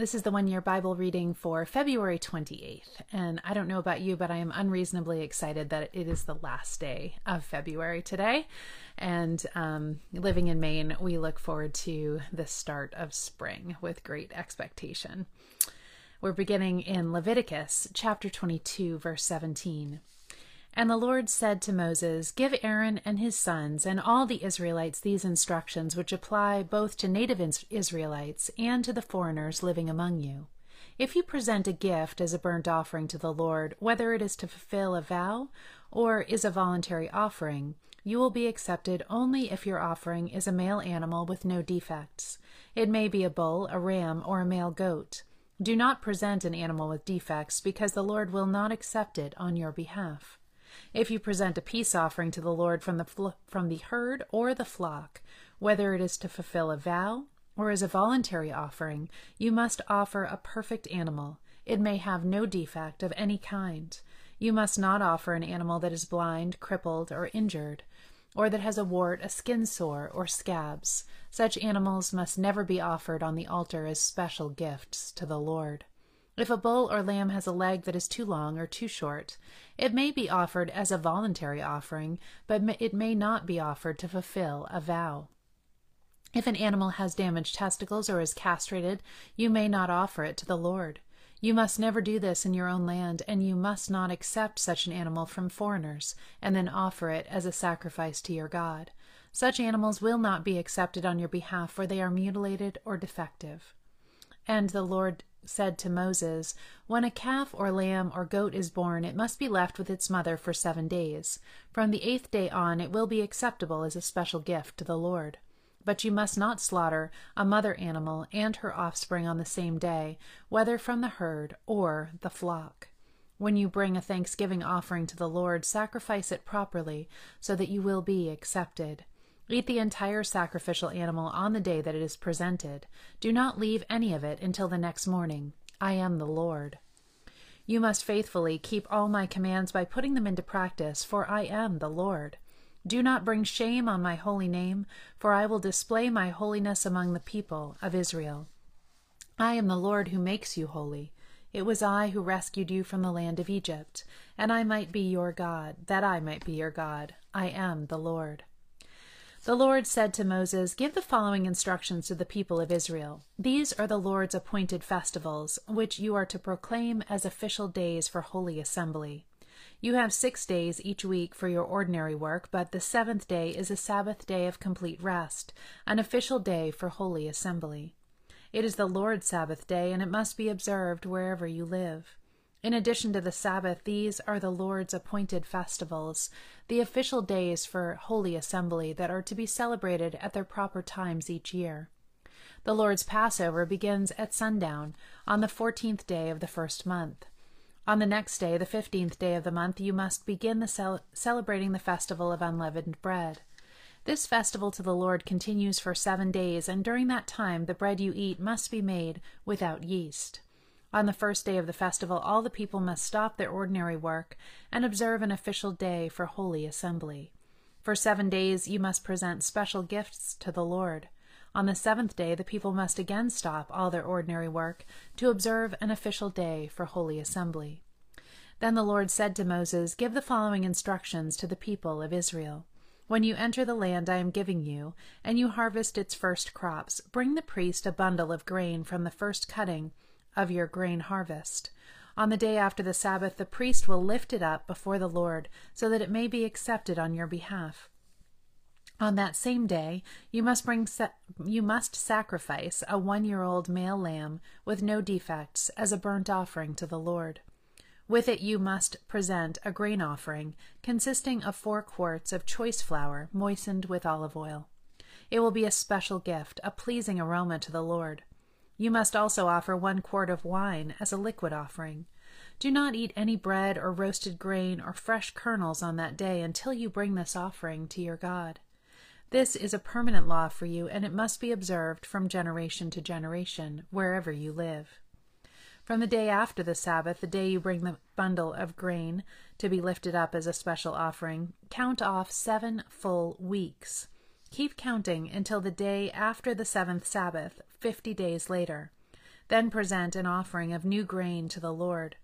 This is the one year Bible reading for February 28th. And I don't know about you, but I am unreasonably excited that it is the last day of February today. And um, living in Maine, we look forward to the start of spring with great expectation. We're beginning in Leviticus chapter 22, verse 17. And the Lord said to Moses, Give Aaron and his sons and all the Israelites these instructions, which apply both to native Israelites and to the foreigners living among you. If you present a gift as a burnt offering to the Lord, whether it is to fulfill a vow or is a voluntary offering, you will be accepted only if your offering is a male animal with no defects. It may be a bull, a ram, or a male goat. Do not present an animal with defects, because the Lord will not accept it on your behalf. If you present a peace offering to the Lord from the fl- from the herd or the flock, whether it is to fulfill a vow or as a voluntary offering, you must offer a perfect animal. It may have no defect of any kind. You must not offer an animal that is blind, crippled, or injured, or that has a wart, a skin sore, or scabs. Such animals must never be offered on the altar as special gifts to the Lord. If a bull or lamb has a leg that is too long or too short, it may be offered as a voluntary offering, but it may not be offered to fulfill a vow. If an animal has damaged testicles or is castrated, you may not offer it to the Lord. You must never do this in your own land, and you must not accept such an animal from foreigners and then offer it as a sacrifice to your God. Such animals will not be accepted on your behalf, for they are mutilated or defective. And the Lord said to Moses, When a calf or lamb or goat is born, it must be left with its mother for seven days. From the eighth day on, it will be acceptable as a special gift to the Lord. But you must not slaughter a mother animal and her offspring on the same day, whether from the herd or the flock. When you bring a thanksgiving offering to the Lord, sacrifice it properly, so that you will be accepted. Eat the entire sacrificial animal on the day that it is presented. Do not leave any of it until the next morning. I am the Lord. You must faithfully keep all my commands by putting them into practice, for I am the Lord. Do not bring shame on my holy name, for I will display my holiness among the people of Israel. I am the Lord who makes you holy. It was I who rescued you from the land of Egypt, and I might be your God, that I might be your God. I am the Lord. The Lord said to Moses, Give the following instructions to the people of Israel. These are the Lord's appointed festivals, which you are to proclaim as official days for holy assembly. You have six days each week for your ordinary work, but the seventh day is a Sabbath day of complete rest, an official day for holy assembly. It is the Lord's Sabbath day, and it must be observed wherever you live. In addition to the Sabbath, these are the Lord's appointed festivals, the official days for Holy Assembly that are to be celebrated at their proper times each year. The Lord's Passover begins at sundown on the fourteenth day of the first month. On the next day, the fifteenth day of the month, you must begin the cel- celebrating the festival of unleavened bread. This festival to the Lord continues for seven days, and during that time the bread you eat must be made without yeast. On the first day of the festival, all the people must stop their ordinary work and observe an official day for holy assembly. For seven days you must present special gifts to the Lord. On the seventh day, the people must again stop all their ordinary work to observe an official day for holy assembly. Then the Lord said to Moses, Give the following instructions to the people of Israel. When you enter the land I am giving you, and you harvest its first crops, bring the priest a bundle of grain from the first cutting of your grain harvest. On the day after the Sabbath, the priest will lift it up before the Lord, so that it may be accepted on your behalf. On that same day, you must bring you must sacrifice a one-year-old male lamb with no defects as a burnt offering to the Lord. With it you must present a grain offering consisting of four quarts of choice flour moistened with olive oil. It will be a special gift, a pleasing aroma to the Lord. You must also offer one quart of wine as a liquid offering. Do not eat any bread or roasted grain or fresh kernels on that day until you bring this offering to your God. This is a permanent law for you, and it must be observed from generation to generation, wherever you live. From the day after the Sabbath, the day you bring the bundle of grain to be lifted up as a special offering, count off seven full weeks. Keep counting until the day after the seventh Sabbath, fifty days later. Then present an offering of new grain to the Lord.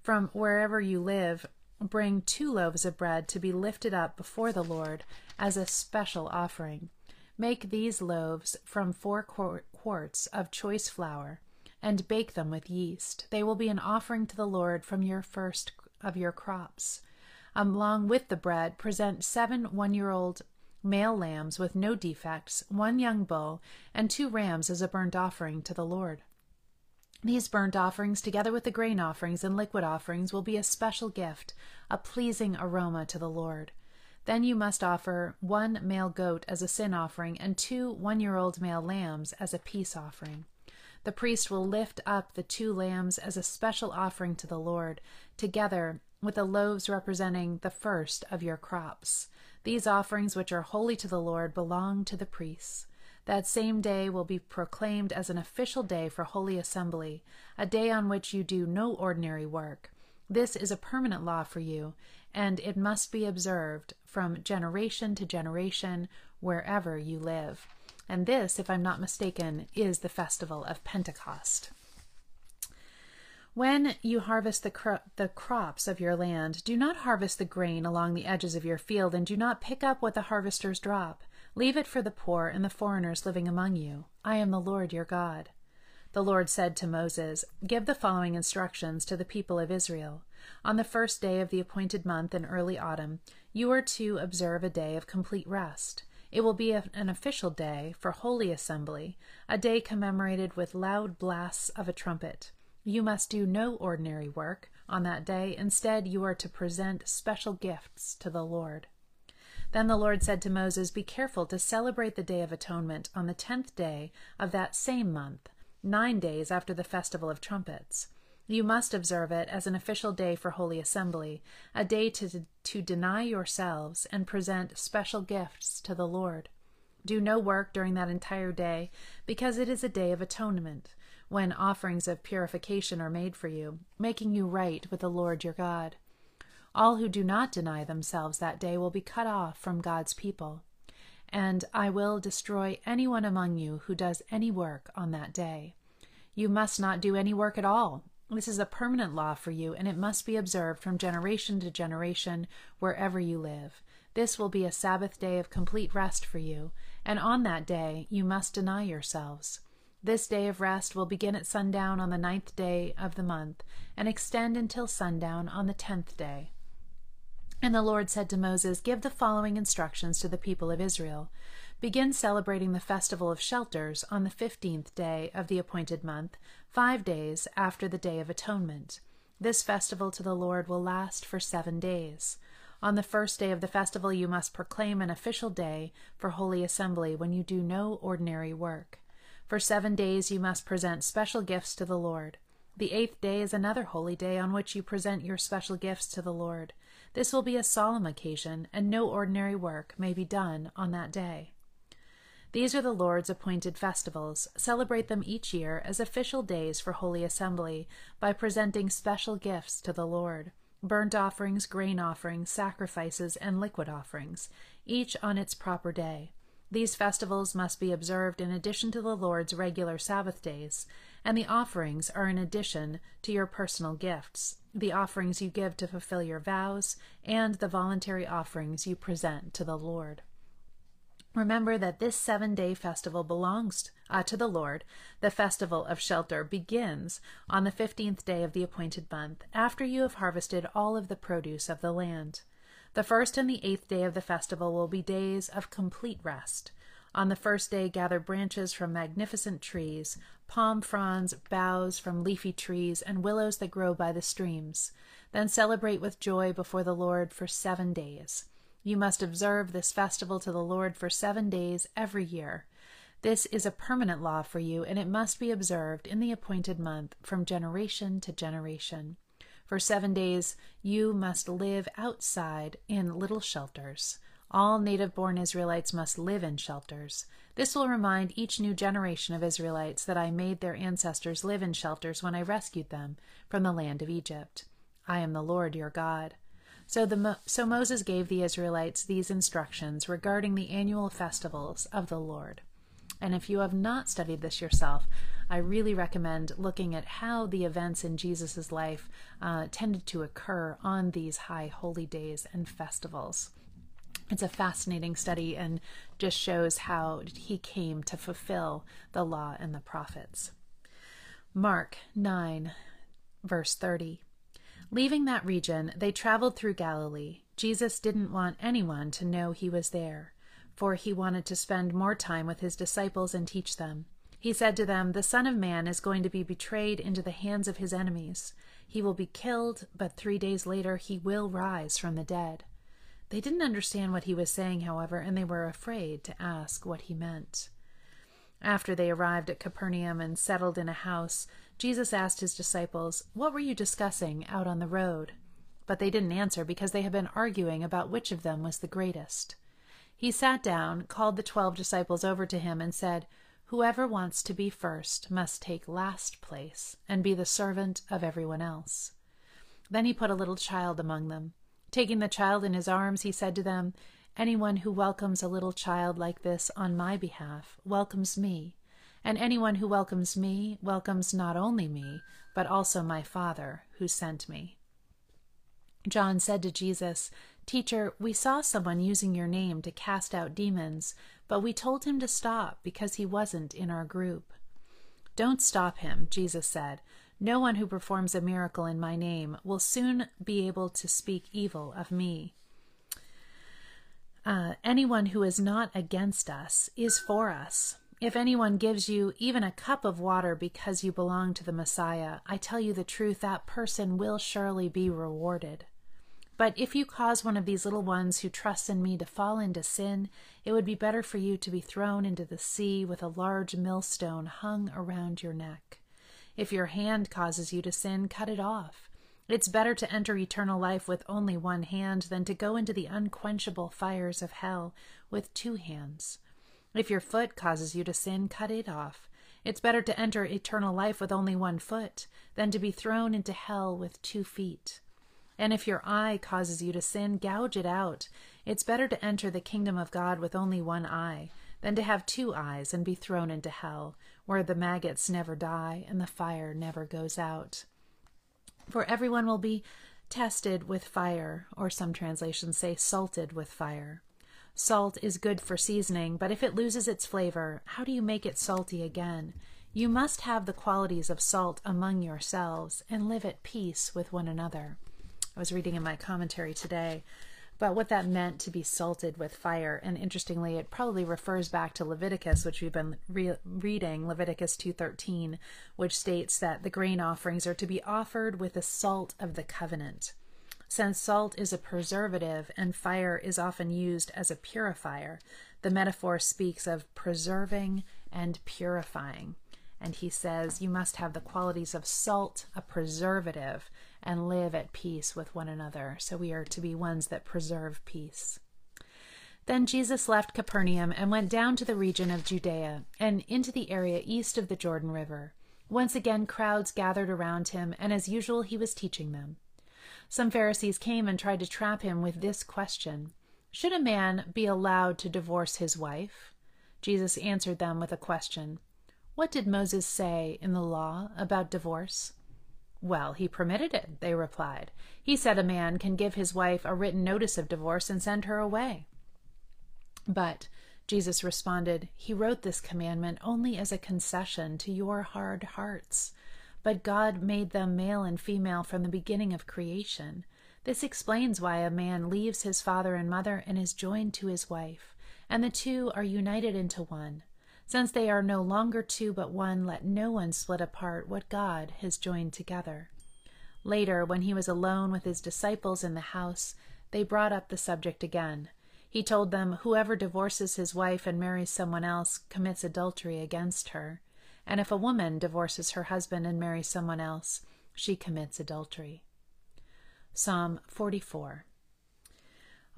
From wherever you live, bring two loaves of bread to be lifted up before the Lord as a special offering. Make these loaves from four quarts of choice flour and bake them with yeast. They will be an offering to the Lord from your first of your crops. Along with the bread, present seven one year old male lambs with no defects, one young bull, and two rams as a burnt offering to the Lord. These burnt offerings, together with the grain offerings and liquid offerings, will be a special gift, a pleasing aroma to the Lord. Then you must offer one male goat as a sin offering and two one year old male lambs as a peace offering. The priest will lift up the two lambs as a special offering to the Lord, together with the loaves representing the first of your crops. These offerings, which are holy to the Lord, belong to the priests. That same day will be proclaimed as an official day for Holy Assembly, a day on which you do no ordinary work. This is a permanent law for you, and it must be observed from generation to generation wherever you live. And this, if I'm not mistaken, is the festival of Pentecost. When you harvest the, cro- the crops of your land, do not harvest the grain along the edges of your field, and do not pick up what the harvesters drop. Leave it for the poor and the foreigners living among you. I am the Lord your God. The Lord said to Moses, Give the following instructions to the people of Israel. On the first day of the appointed month in early autumn, you are to observe a day of complete rest. It will be an official day for holy assembly, a day commemorated with loud blasts of a trumpet. You must do no ordinary work on that day. Instead, you are to present special gifts to the Lord. Then the Lord said to Moses, Be careful to celebrate the Day of Atonement on the tenth day of that same month, nine days after the Festival of Trumpets. You must observe it as an official day for Holy Assembly, a day to, to deny yourselves and present special gifts to the Lord. Do no work during that entire day, because it is a day of atonement, when offerings of purification are made for you, making you right with the Lord your God. All who do not deny themselves that day will be cut off from God's people. And I will destroy anyone among you who does any work on that day. You must not do any work at all this is a permanent law for you, and it must be observed from generation to generation wherever you live. This will be a Sabbath day of complete rest for you, and on that day you must deny yourselves. This day of rest will begin at sundown on the ninth day of the month, and extend until sundown on the tenth day. And the Lord said to Moses, Give the following instructions to the people of Israel. Begin celebrating the festival of shelters on the fifteenth day of the appointed month, five days after the Day of Atonement. This festival to the Lord will last for seven days. On the first day of the festival, you must proclaim an official day for Holy Assembly when you do no ordinary work. For seven days, you must present special gifts to the Lord. The eighth day is another holy day on which you present your special gifts to the Lord. This will be a solemn occasion, and no ordinary work may be done on that day. These are the Lord's appointed festivals. Celebrate them each year as official days for Holy Assembly by presenting special gifts to the Lord burnt offerings, grain offerings, sacrifices, and liquid offerings, each on its proper day. These festivals must be observed in addition to the Lord's regular Sabbath days, and the offerings are in addition to your personal gifts, the offerings you give to fulfill your vows, and the voluntary offerings you present to the Lord. Remember that this seven day festival belongs uh, to the Lord. The festival of shelter begins on the fifteenth day of the appointed month, after you have harvested all of the produce of the land. The first and the eighth day of the festival will be days of complete rest. On the first day, gather branches from magnificent trees, palm fronds, boughs from leafy trees, and willows that grow by the streams. Then celebrate with joy before the Lord for seven days. You must observe this festival to the Lord for seven days every year. This is a permanent law for you, and it must be observed in the appointed month from generation to generation. For seven days you must live outside in little shelters. All native born Israelites must live in shelters. This will remind each new generation of Israelites that I made their ancestors live in shelters when I rescued them from the land of Egypt. I am the Lord your God. So, the, so Moses gave the Israelites these instructions regarding the annual festivals of the Lord. And if you have not studied this yourself, I really recommend looking at how the events in Jesus' life uh, tended to occur on these high holy days and festivals. It's a fascinating study and just shows how he came to fulfill the law and the prophets. Mark 9, verse 30. Leaving that region, they traveled through Galilee. Jesus didn't want anyone to know he was there, for he wanted to spend more time with his disciples and teach them. He said to them, The Son of Man is going to be betrayed into the hands of his enemies. He will be killed, but three days later he will rise from the dead. They didn't understand what he was saying, however, and they were afraid to ask what he meant. After they arrived at Capernaum and settled in a house, Jesus asked his disciples, What were you discussing out on the road? But they didn't answer because they had been arguing about which of them was the greatest. He sat down, called the twelve disciples over to him, and said, Whoever wants to be first must take last place and be the servant of everyone else. Then he put a little child among them. Taking the child in his arms, he said to them, Anyone who welcomes a little child like this on my behalf welcomes me, and anyone who welcomes me welcomes not only me, but also my Father who sent me. John said to Jesus, Teacher, we saw someone using your name to cast out demons, but we told him to stop because he wasn't in our group. Don't stop him, Jesus said. No one who performs a miracle in my name will soon be able to speak evil of me. Uh, anyone who is not against us is for us. If anyone gives you even a cup of water because you belong to the Messiah, I tell you the truth, that person will surely be rewarded. But if you cause one of these little ones who trust in me to fall into sin, it would be better for you to be thrown into the sea with a large millstone hung around your neck. If your hand causes you to sin, cut it off. It's better to enter eternal life with only one hand than to go into the unquenchable fires of hell with two hands. If your foot causes you to sin, cut it off. It's better to enter eternal life with only one foot than to be thrown into hell with two feet. And if your eye causes you to sin, gouge it out. It's better to enter the kingdom of God with only one eye than to have two eyes and be thrown into hell, where the maggots never die and the fire never goes out. For everyone will be tested with fire, or some translations say salted with fire. Salt is good for seasoning, but if it loses its flavor, how do you make it salty again? You must have the qualities of salt among yourselves and live at peace with one another. I was reading in my commentary today about what that meant to be salted with fire. And interestingly, it probably refers back to Leviticus, which we've been re- reading, Leviticus 2:13, which states that the grain offerings are to be offered with the salt of the covenant. Since salt is a preservative and fire is often used as a purifier, the metaphor speaks of preserving and purifying. And he says, You must have the qualities of salt, a preservative, and live at peace with one another. So we are to be ones that preserve peace. Then Jesus left Capernaum and went down to the region of Judea and into the area east of the Jordan River. Once again, crowds gathered around him, and as usual, he was teaching them. Some Pharisees came and tried to trap him with this question Should a man be allowed to divorce his wife? Jesus answered them with a question What did Moses say in the law about divorce? Well, he permitted it, they replied. He said a man can give his wife a written notice of divorce and send her away. But Jesus responded, He wrote this commandment only as a concession to your hard hearts. But God made them male and female from the beginning of creation. This explains why a man leaves his father and mother and is joined to his wife, and the two are united into one. Since they are no longer two but one, let no one split apart what God has joined together. Later, when he was alone with his disciples in the house, they brought up the subject again. He told them, Whoever divorces his wife and marries someone else commits adultery against her. And if a woman divorces her husband and marries someone else, she commits adultery. Psalm 44.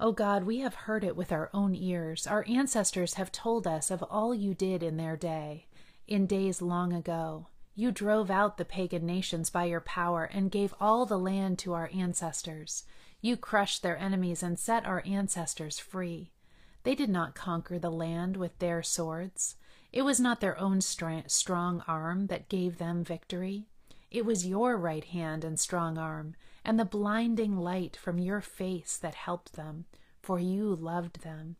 O God, we have heard it with our own ears. Our ancestors have told us of all you did in their day, in days long ago. You drove out the pagan nations by your power and gave all the land to our ancestors. You crushed their enemies and set our ancestors free. They did not conquer the land with their swords. It was not their own strong arm that gave them victory. It was your right hand and strong arm, and the blinding light from your face that helped them, for you loved them.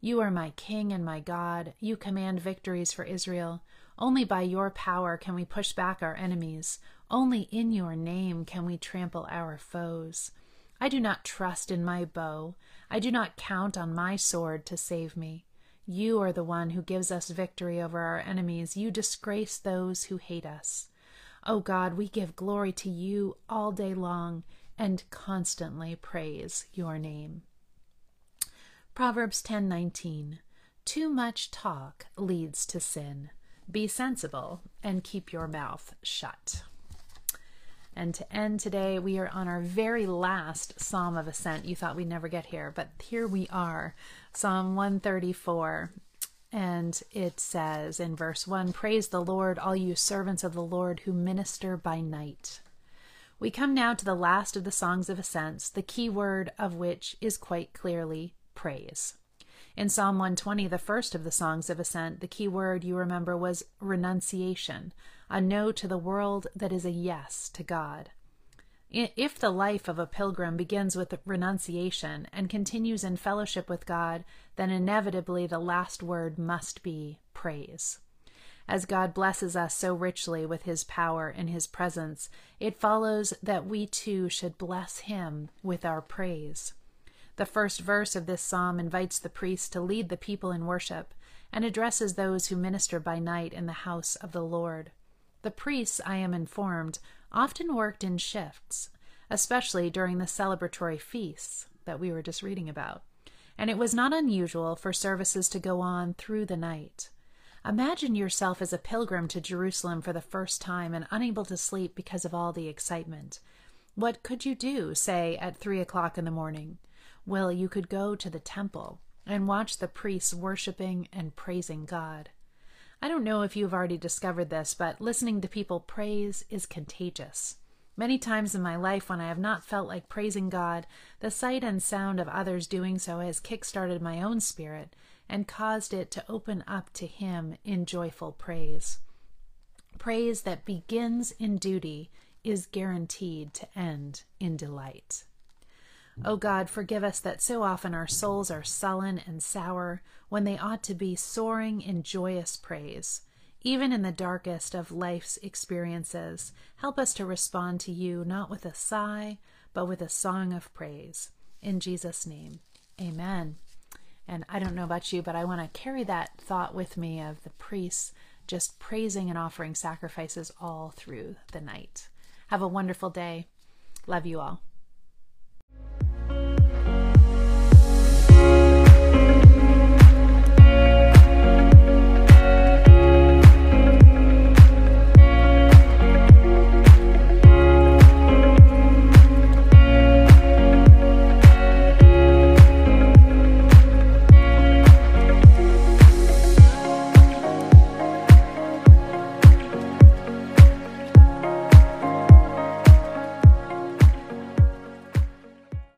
You are my King and my God. You command victories for Israel. Only by your power can we push back our enemies. Only in your name can we trample our foes. I do not trust in my bow. I do not count on my sword to save me. You are the one who gives us victory over our enemies. You disgrace those who hate us. O oh God, we give glory to you all day long and constantly praise your name. Proverbs 10:19 Too much talk leads to sin. Be sensible and keep your mouth shut. And to end today, we are on our very last Psalm of Ascent. You thought we'd never get here, but here we are. Psalm 134. And it says in verse 1 Praise the Lord, all you servants of the Lord who minister by night. We come now to the last of the songs of ascents, the key word of which is quite clearly praise. In Psalm 120, the first of the songs of ascent, the key word you remember was renunciation, a no to the world that is a yes to God. If the life of a pilgrim begins with renunciation and continues in fellowship with God, then inevitably the last word must be praise. As God blesses us so richly with his power and his presence, it follows that we too should bless him with our praise. The first verse of this psalm invites the priest to lead the people in worship and addresses those who minister by night in the house of the Lord. The priests, I am informed, often worked in shifts, especially during the celebratory feasts that we were just reading about, and it was not unusual for services to go on through the night. Imagine yourself as a pilgrim to Jerusalem for the first time and unable to sleep because of all the excitement. What could you do, say, at three o'clock in the morning? Well, you could go to the temple and watch the priests worshiping and praising God. I don't know if you've already discovered this, but listening to people praise is contagious. Many times in my life, when I have not felt like praising God, the sight and sound of others doing so has kick-started my own spirit and caused it to open up to Him in joyful praise. Praise that begins in duty is guaranteed to end in delight. O oh God, forgive us that so often our souls are sullen and sour when they ought to be soaring in joyous praise. Even in the darkest of life's experiences, help us to respond to you not with a sigh, but with a song of praise. In Jesus' name, amen. And I don't know about you, but I want to carry that thought with me of the priests just praising and offering sacrifices all through the night. Have a wonderful day. Love you all.